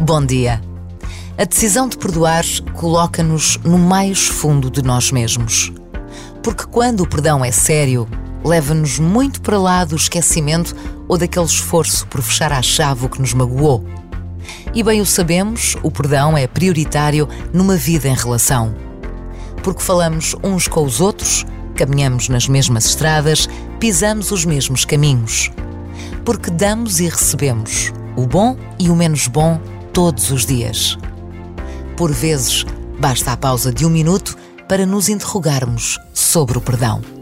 Bom dia. A decisão de perdoar coloca-nos no mais fundo de nós mesmos. Porque quando o perdão é sério, leva-nos muito para lá do esquecimento ou daquele esforço por fechar à chave o que nos magoou. E bem o sabemos, o perdão é prioritário numa vida em relação. Porque falamos uns com os outros, caminhamos nas mesmas estradas, pisamos os mesmos caminhos. Porque damos e recebemos o bom e o menos bom todos os dias. Por vezes, basta a pausa de um minuto para nos interrogarmos sobre o perdão.